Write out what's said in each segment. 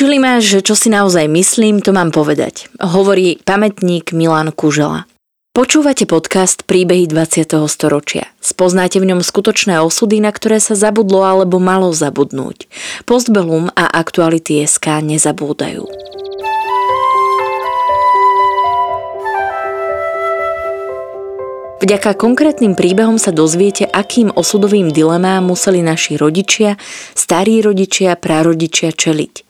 Učili ma, že čo si naozaj myslím, to mám povedať, hovorí pamätník Milan Kužela. Počúvate podcast Príbehy 20. storočia. Spoznáte v ňom skutočné osudy, na ktoré sa zabudlo alebo malo zabudnúť. Postbellum a aktuality SK nezabúdajú. Vďaka konkrétnym príbehom sa dozviete, akým osudovým dilemám museli naši rodičia, starí rodičia, prarodičia čeliť.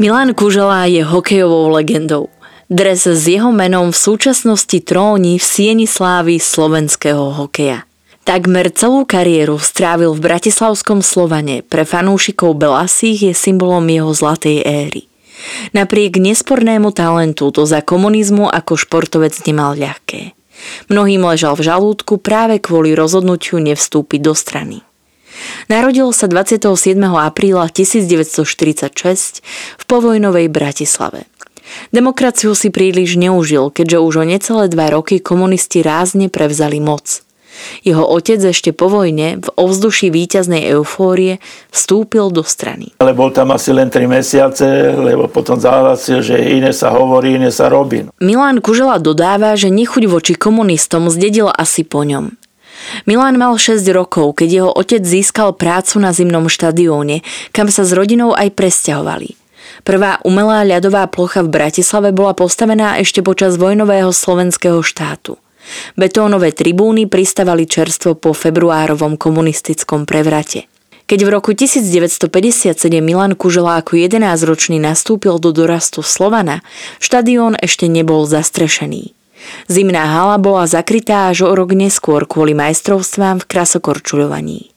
Milan Kužela je hokejovou legendou. Dres s jeho menom v súčasnosti tróni v sieni slávy slovenského hokeja. Takmer celú kariéru strávil v bratislavskom Slovane, pre fanúšikov Belasích je symbolom jeho zlatej éry. Napriek nespornému talentu to za komunizmu ako športovec nemal ľahké. Mnohým ležal v žalúdku práve kvôli rozhodnutiu nevstúpiť do strany. Narodil sa 27. apríla 1946 v povojnovej Bratislave. Demokraciu si príliš neužil, keďže už o necelé dva roky komunisti rázne prevzali moc. Jeho otec ešte po vojne v ovzduší víťaznej eufórie vstúpil do strany. Ale bol tam asi len 3 mesiace, lebo potom zahlasil, že iné sa hovorí, iné sa robí. Milan Kužela dodáva, že nechuť voči komunistom zdedil asi po ňom. Milan mal 6 rokov, keď jeho otec získal prácu na zimnom štadióne, kam sa s rodinou aj presťahovali. Prvá umelá ľadová plocha v Bratislave bola postavená ešte počas vojnového slovenského štátu. Betónové tribúny pristávali čerstvo po februárovom komunistickom prevrate. Keď v roku 1957 Milan Kužela ako 11-ročný nastúpil do dorastu Slovana, štadión ešte nebol zastrešený. Zimná hala bola zakrytá až o rok neskôr kvôli majstrovstvám v krasokorčuľovaní.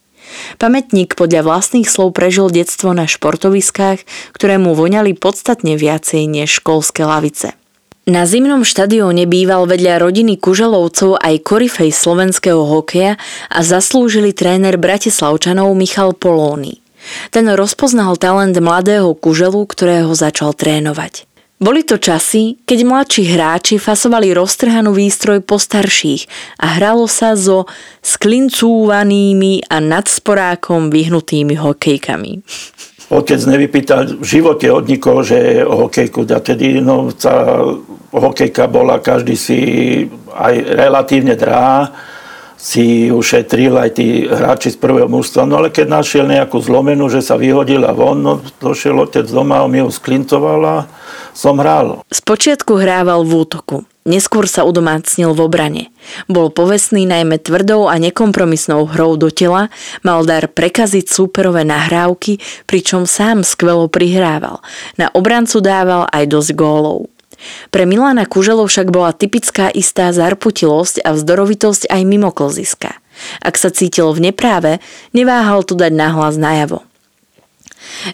Pamätník podľa vlastných slov prežil detstvo na športoviskách, ktoré mu voňali podstatne viacej než školské lavice. Na zimnom štadióne býval vedľa rodiny Kuželovcov aj korifej slovenského hokeja a zaslúžili tréner Bratislavčanov Michal Polóny. Ten rozpoznal talent mladého Kuželu, ktorého začal trénovať. Boli to časy, keď mladší hráči fasovali roztrhanú výstroj po starších a hralo sa so sklincúvanými a nad sporákom vyhnutými hokejkami. Otec nevypýtal v živote od nikoho, že o hokejku dá. Tedy no, tá hokejka bola, každý si aj relatívne drahá si ušetril aj tí hráči z prvého mužstva. No ale keď našiel nejakú zlomenú, že sa vyhodila von, no došiel otec doma a mi ho sklintoval a som hral. Spočiatku hrával v útoku. Neskôr sa udomácnil v obrane. Bol povestný najmä tvrdou a nekompromisnou hrou do tela, mal dar prekaziť súperové nahrávky, pričom sám skvelo prihrával. Na obrancu dával aj dosť gólov. Pre Milana Kuželov však bola typická istá zarputilosť a vzdorovitosť aj mimo kloziska. Ak sa cítil v nepráve, neváhal to dať nahlas najavo.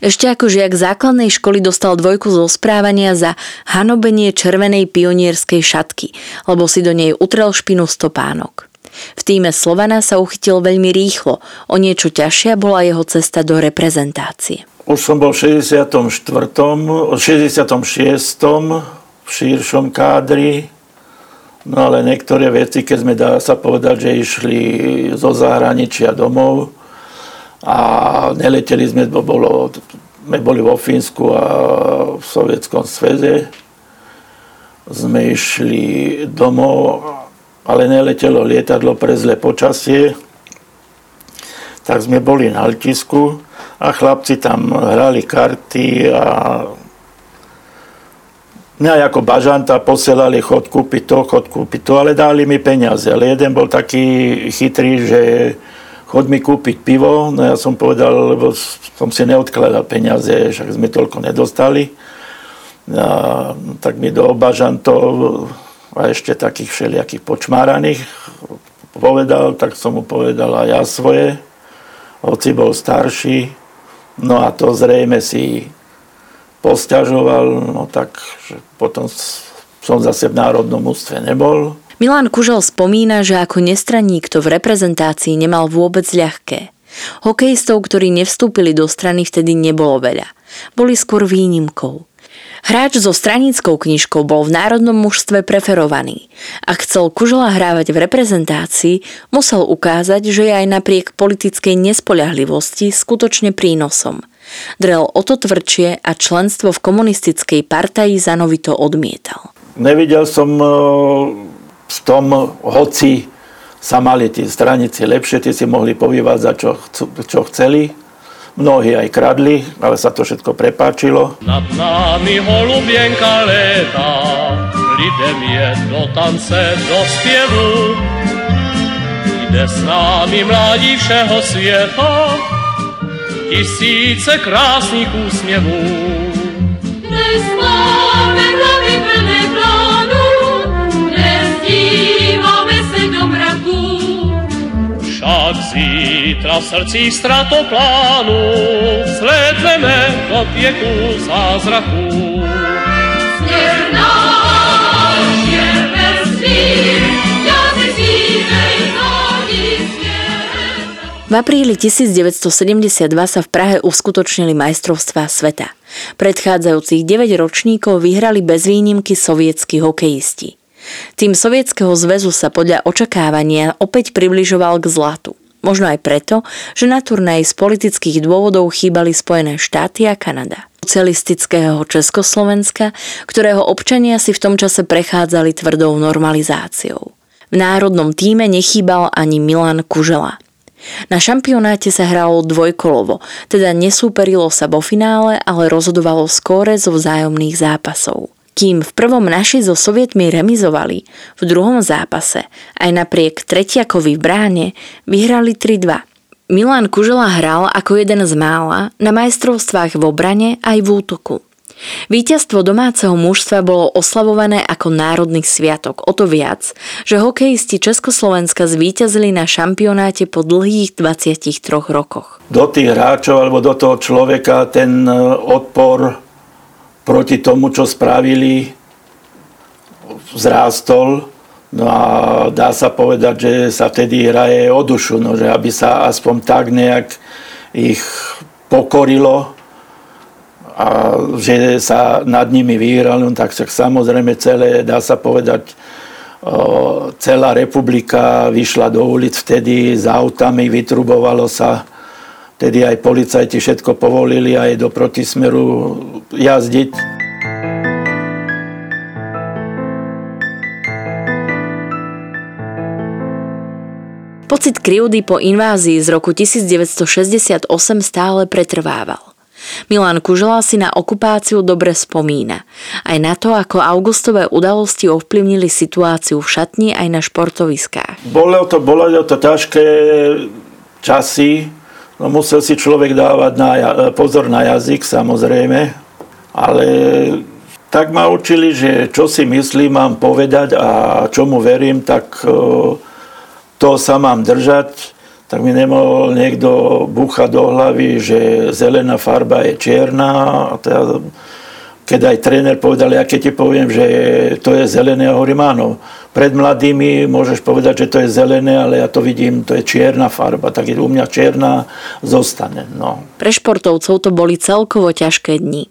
Ešte ako žiak základnej školy dostal dvojku zo správania za hanobenie červenej pionierskej šatky, lebo si do nej utrel špinu stopánok. V týme Slovana sa uchytil veľmi rýchlo, o niečo ťažšia bola jeho cesta do reprezentácie. Už som bol v 64. 66 širšom kádri, no ale niektoré veci, keď sme, dá sa povedať, že išli zo zahraničia domov a neleteli sme, bo bolo, sme boli vo Fínsku a v Sovietskom sveze, sme išli domov, ale neletelo lietadlo pre zlé počasie, tak sme boli na letisku a chlapci tam hrali karty a Mňa ako bažanta posielali chod kúpiť to, chod kúpiť to, ale dali mi peniaze. Ale jeden bol taký chytrý, že chod mi kúpiť pivo. No ja som povedal, lebo som si neodkladal peniaze, však sme toľko nedostali. A, tak mi do bažantov a ešte takých všelijakých počmáraných povedal, tak som mu povedal aj ja svoje. Hoci bol starší, No a to zrejme si posťažoval, no tak že potom som zase v národnom ústve nebol. Milan Kužel spomína, že ako nestraník to v reprezentácii nemal vôbec ľahké. Hokejistov, ktorí nevstúpili do strany, vtedy nebolo veľa. Boli skôr výnimkou. Hráč so stranickou knižkou bol v národnom mužstve preferovaný. Ak chcel Kužela hrávať v reprezentácii, musel ukázať, že je aj napriek politickej nespoľahlivosti skutočne prínosom. Drel o to tvrdšie a členstvo v komunistickej partaji zanovito odmietal. Nevidel som e, v tom, hoci sa mali tí stranici lepšie, tí si mohli za čo, čo chceli, Mnohí aj kradli, ale sa to všetko prepáčilo. Nad nami holubienka leta, lidem je do tance, do spievu. Ide s nami mladí všeho sveta, tisíce krásnych úsmievů. Dnes máme hlavy plné plánu, dnes dívame se do mraku. Však zítra v srdci stratoplánu sledneme do pieku zázraku. Snež náš je v apríli 1972 sa v Prahe uskutočnili majstrovstvá sveta. Predchádzajúcich 9 ročníkov vyhrali bez výnimky sovietskí hokejisti. Tým Sovietskeho zväzu sa podľa očakávania opäť približoval k zlatu. Možno aj preto, že na turnaji z politických dôvodov chýbali Spojené štáty a Kanada. Socialistického Československa, ktorého občania si v tom čase prechádzali tvrdou normalizáciou. V národnom týme nechýbal ani Milan Kužela. Na šampionáte sa hralo dvojkolovo, teda nesúperilo sa vo finále, ale rozhodovalo skóre zo vzájomných zápasov. Kým v prvom naši so sovietmi remizovali, v druhom zápase aj napriek Tretiakovi v bráne vyhrali 3-2. Milan Kužela hral ako jeden z mála na majstrovstvách v obrane aj v útoku. Víťazstvo domáceho mužstva bolo oslavované ako národný sviatok, o to viac, že hokejisti Československa zvíťazili na šampionáte po dlhých 23 rokoch. Do tých hráčov alebo do toho človeka ten e, odpor proti tomu, čo spravili, vzrástol. No a dá sa povedať, že sa vtedy hraje o dušu, no, že aby sa aspoň tak nejak ich pokorilo, a že sa nad nimi vyhrali, no tak však samozrejme celé, dá sa povedať, celá republika vyšla do ulic vtedy s autami, vytrubovalo sa, vtedy aj policajti všetko povolili aj do protismeru jazdiť. Pocit krivdy po invázii z roku 1968 stále pretrvával. Milan Kužela si na okupáciu dobre spomína. Aj na to, ako augustové udalosti ovplyvnili situáciu v šatni aj na športoviskách. Bolo to, bolo to ťažké časy, no musel si človek dávať na, pozor na jazyk samozrejme, ale tak ma učili, že čo si myslím mám povedať a čomu verím, tak to sa mám držať tak mi nemohol niekto búchať do hlavy, že zelená farba je čierna. Teda, keď aj tréner povedal, ja keď ti poviem, že to je zelené, ja hovorím áno. Pred mladými môžeš povedať, že to je zelené, ale ja to vidím, to je čierna farba, tak u mňa čierna zostane. No. Pre športovcov to boli celkovo ťažké dni.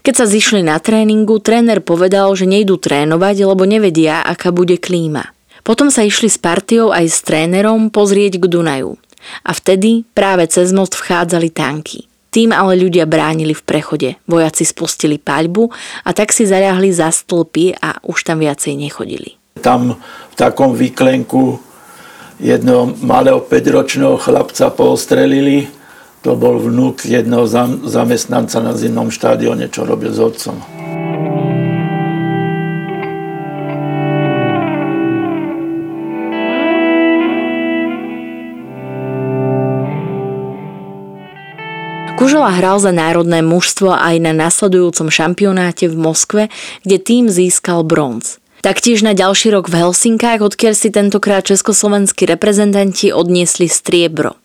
Keď sa zišli na tréningu, tréner povedal, že nejdú trénovať, lebo nevedia, aká bude klíma. Potom sa išli s partiou aj s trénerom pozrieť k Dunaju. A vtedy práve cez most vchádzali tanky. Tým ale ľudia bránili v prechode. Vojaci spustili paľbu a tak si zaľahli za stĺpy a už tam viacej nechodili. Tam v takom výklenku jedného malého 5-ročného chlapca postrelili. To bol vnúk jedného zamestnanca na zimnom štádione, čo robil s otcom. Kužela hral za národné mužstvo aj na nasledujúcom šampionáte v Moskve, kde tým získal bronz. Taktiež na ďalší rok v Helsinkách, odkiaľ si tentokrát československí reprezentanti odniesli striebro.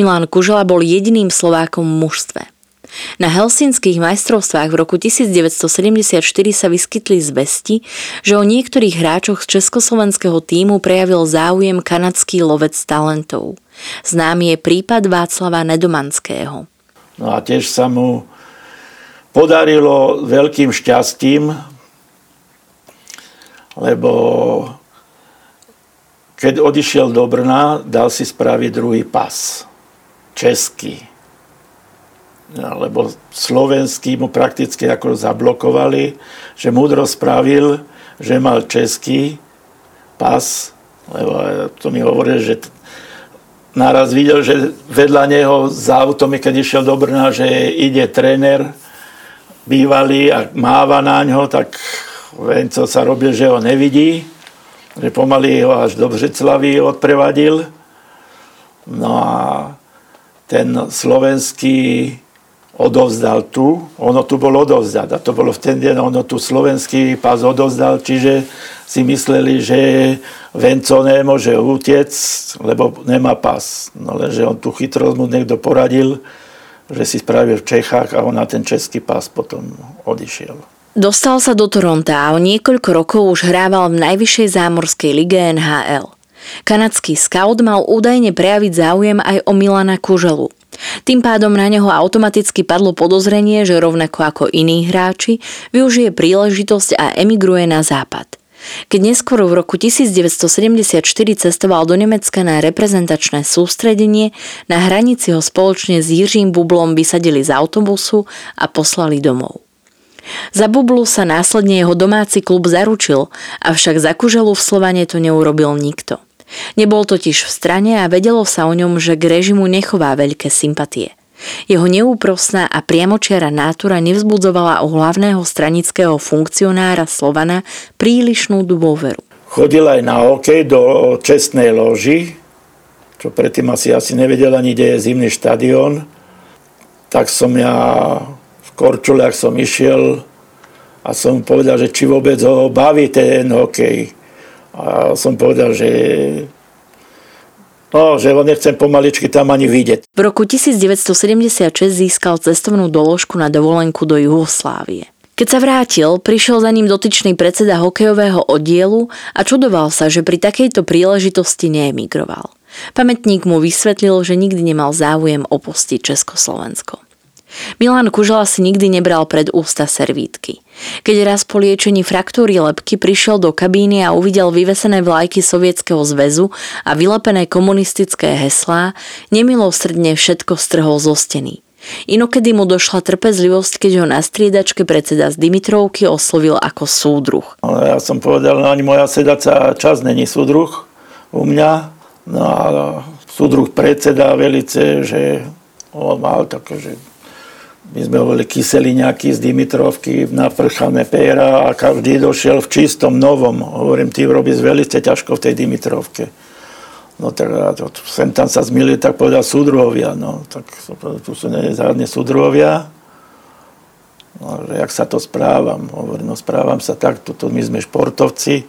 Milan Kužela bol jediným Slovákom v mužstve. Na helsinských majstrovstvách v roku 1974 sa vyskytli zvesti, že o niektorých hráčoch z československého týmu prejavil záujem kanadský lovec talentov. Známy je prípad Václava Nedomanského. No a tiež sa mu podarilo veľkým šťastím, lebo keď odišiel do Brna, dal si spraviť druhý pas. Český. Lebo slovenský mu prakticky ako zablokovali, že múdro spravil, že mal český pas, lebo to mi hovorí, že naraz videl, že vedľa neho za autom, keď išiel do Brna, že ide tréner bývalý a máva na ňo, tak Venco sa robil, že ho nevidí že pomaly ho až do Břeclavy odprevadil. No a ten slovenský odovzdal tu, ono tu bol odovzdať a to bolo v ten deň, ono tu slovenský pás odovzdal, čiže si mysleli, že Venco nemôže utiec, lebo nemá pás. No lenže on tu chytro mu niekto poradil, že si spravil v Čechách a on na ten český pás potom odišiel. Dostal sa do Toronta a o niekoľko rokov už hrával v najvyššej zámorskej lige NHL. Kanadský scout mal údajne prejaviť záujem aj o Milana Kuželu. Tým pádom na neho automaticky padlo podozrenie, že rovnako ako iní hráči využije príležitosť a emigruje na západ. Keď neskôr v roku 1974 cestoval do Nemecka na reprezentačné sústredenie, na hranici ho spoločne s Jiřím Bublom vysadili z autobusu a poslali domov. Za Bublu sa následne jeho domáci klub zaručil, avšak za Kuželu v Slovane to neurobil nikto. Nebol totiž v strane a vedelo sa o ňom, že k režimu nechová veľké sympatie. Jeho neúprosná a priamočiara nátura nevzbudzovala u hlavného stranického funkcionára Slovana prílišnú dôveru. Chodil aj na hokej do čestnej loži, čo predtým asi, asi nevedel ani, kde je zimný štadión. Tak som ja Korčuliach som išiel a som povedal, že či vôbec ho baví ten hokej. A som povedal, že No, že ho nechcem pomaličky tam ani vidieť. V roku 1976 získal cestovnú doložku na dovolenku do Jugoslávie. Keď sa vrátil, prišiel za ním dotyčný predseda hokejového oddielu a čudoval sa, že pri takejto príležitosti neemigroval. Pamätník mu vysvetlil, že nikdy nemal záujem opustiť Československo. Milan Kužela si nikdy nebral pred ústa servítky. Keď raz po liečení fraktúry lepky prišiel do kabíny a uvidel vyvesené vlajky Sovietskeho zväzu a vylepené komunistické heslá, nemilosrdne všetko strhol zo steny. Inokedy mu došla trpezlivosť, keď ho na striedačke predseda z Dimitrovky oslovil ako súdruh. No, ja som povedal, no ani moja sedaca čas není súdruh u mňa. No a súdruh predseda velice, že on mal také, že my sme boli kyseli nejaký z Dimitrovky na prchané péra a každý došiel v čistom novom. Hovorím, ty robíš veľmi ťažko v tej Dimitrovke. No tak to, sem tam sa zmili, tak povedal súdruhovia. No, tak tu sú žiadne súdruhovia. No, že jak sa to správam? Hovorím, no správam sa tak, toto my sme športovci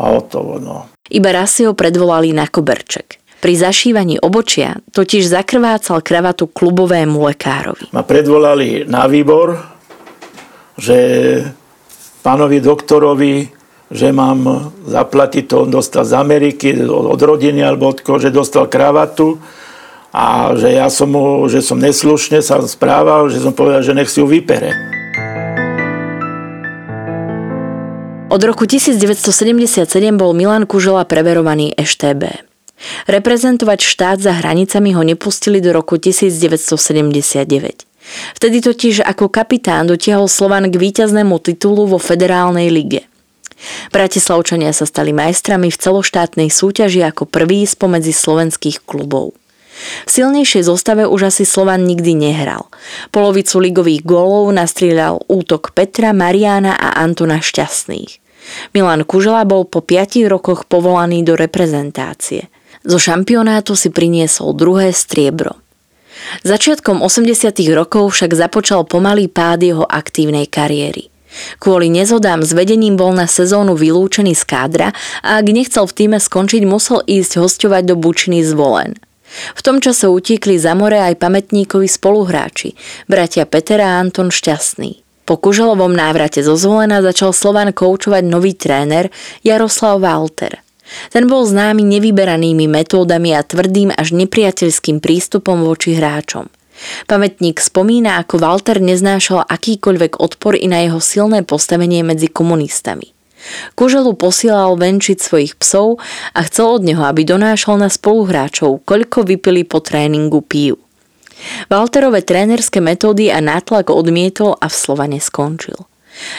a o to, no. Iba raz si ho predvolali na koberček. Pri zašívaní obočia totiž zakrvácal kravatu klubovému lekárovi. Ma predvolali na výbor, že pánovi doktorovi, že mám zaplatiť to, on dostal z Ameriky, od rodiny alebo od koho, že dostal kravatu a že ja som mu, že som neslušne sa správal, že som povedal, že nech si ju vypere. Od roku 1977 bol Milan Kužela preverovaný EŠTB. Reprezentovať štát za hranicami ho nepustili do roku 1979. Vtedy totiž ako kapitán dotiahol Slovan k víťaznému titulu vo federálnej lige. Bratislavčania sa stali majstrami v celoštátnej súťaži ako prvý spomedzi slovenských klubov. V silnejšej zostave už asi Slovan nikdy nehral. Polovicu ligových gólov nastrieľal útok Petra, Mariana a Antona Šťastných. Milan Kužela bol po 5 rokoch povolaný do reprezentácie. Zo šampionátu si priniesol druhé striebro. Začiatkom 80. rokov však započal pomalý pád jeho aktívnej kariéry. Kvôli nezhodám s vedením bol na sezónu vylúčený z kádra a ak nechcel v týme skončiť, musel ísť hostovať do Bučiny zvolen. V tom čase utiekli za more aj pamätníkovi spoluhráči, bratia Peter a Anton Šťastný. Po kuželovom návrate zo zvolená začal Slovan koučovať nový tréner Jaroslav Walter. Ten bol známy nevyberanými metódami a tvrdým až nepriateľským prístupom voči hráčom. Pamätník spomína, ako Walter neznášal akýkoľvek odpor i na jeho silné postavenie medzi komunistami. Kuželu posielal venčiť svojich psov a chcel od neho, aby donášal na spoluhráčov, koľko vypili po tréningu pív. Walterové trénerské metódy a nátlak odmietol a v Slovane skončil.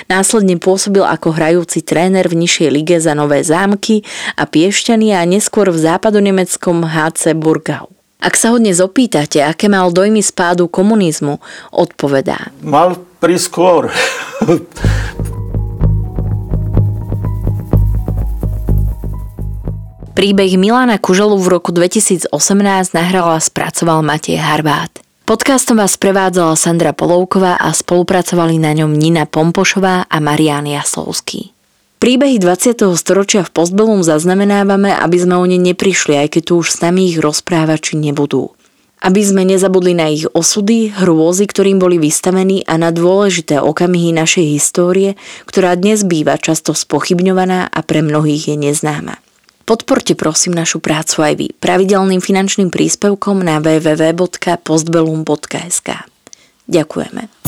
Následne pôsobil ako hrajúci tréner v nižšej lige za Nové zámky a Piešťany a neskôr v západonemeckom HC Burgau. Ak sa ho dnes opýtate, aké mal dojmy z pádu komunizmu, odpovedá. Mal priskôr. Príbeh Milana Kuželu v roku 2018 nahral a spracoval Matej Harvát. Podcastom vás prevádzala Sandra Polovková a spolupracovali na ňom Nina Pompošová a Marian Jaslovský. Príbehy 20. storočia v Postbelum zaznamenávame, aby sme o ne neprišli, aj keď tu už s nami ich rozprávači nebudú. Aby sme nezabudli na ich osudy, hrôzy, ktorým boli vystavení a na dôležité okamihy našej histórie, ktorá dnes býva často spochybňovaná a pre mnohých je neznáma. Podporte prosím našu prácu aj vy pravidelným finančným príspevkom na www.postbellum.sk. Ďakujeme.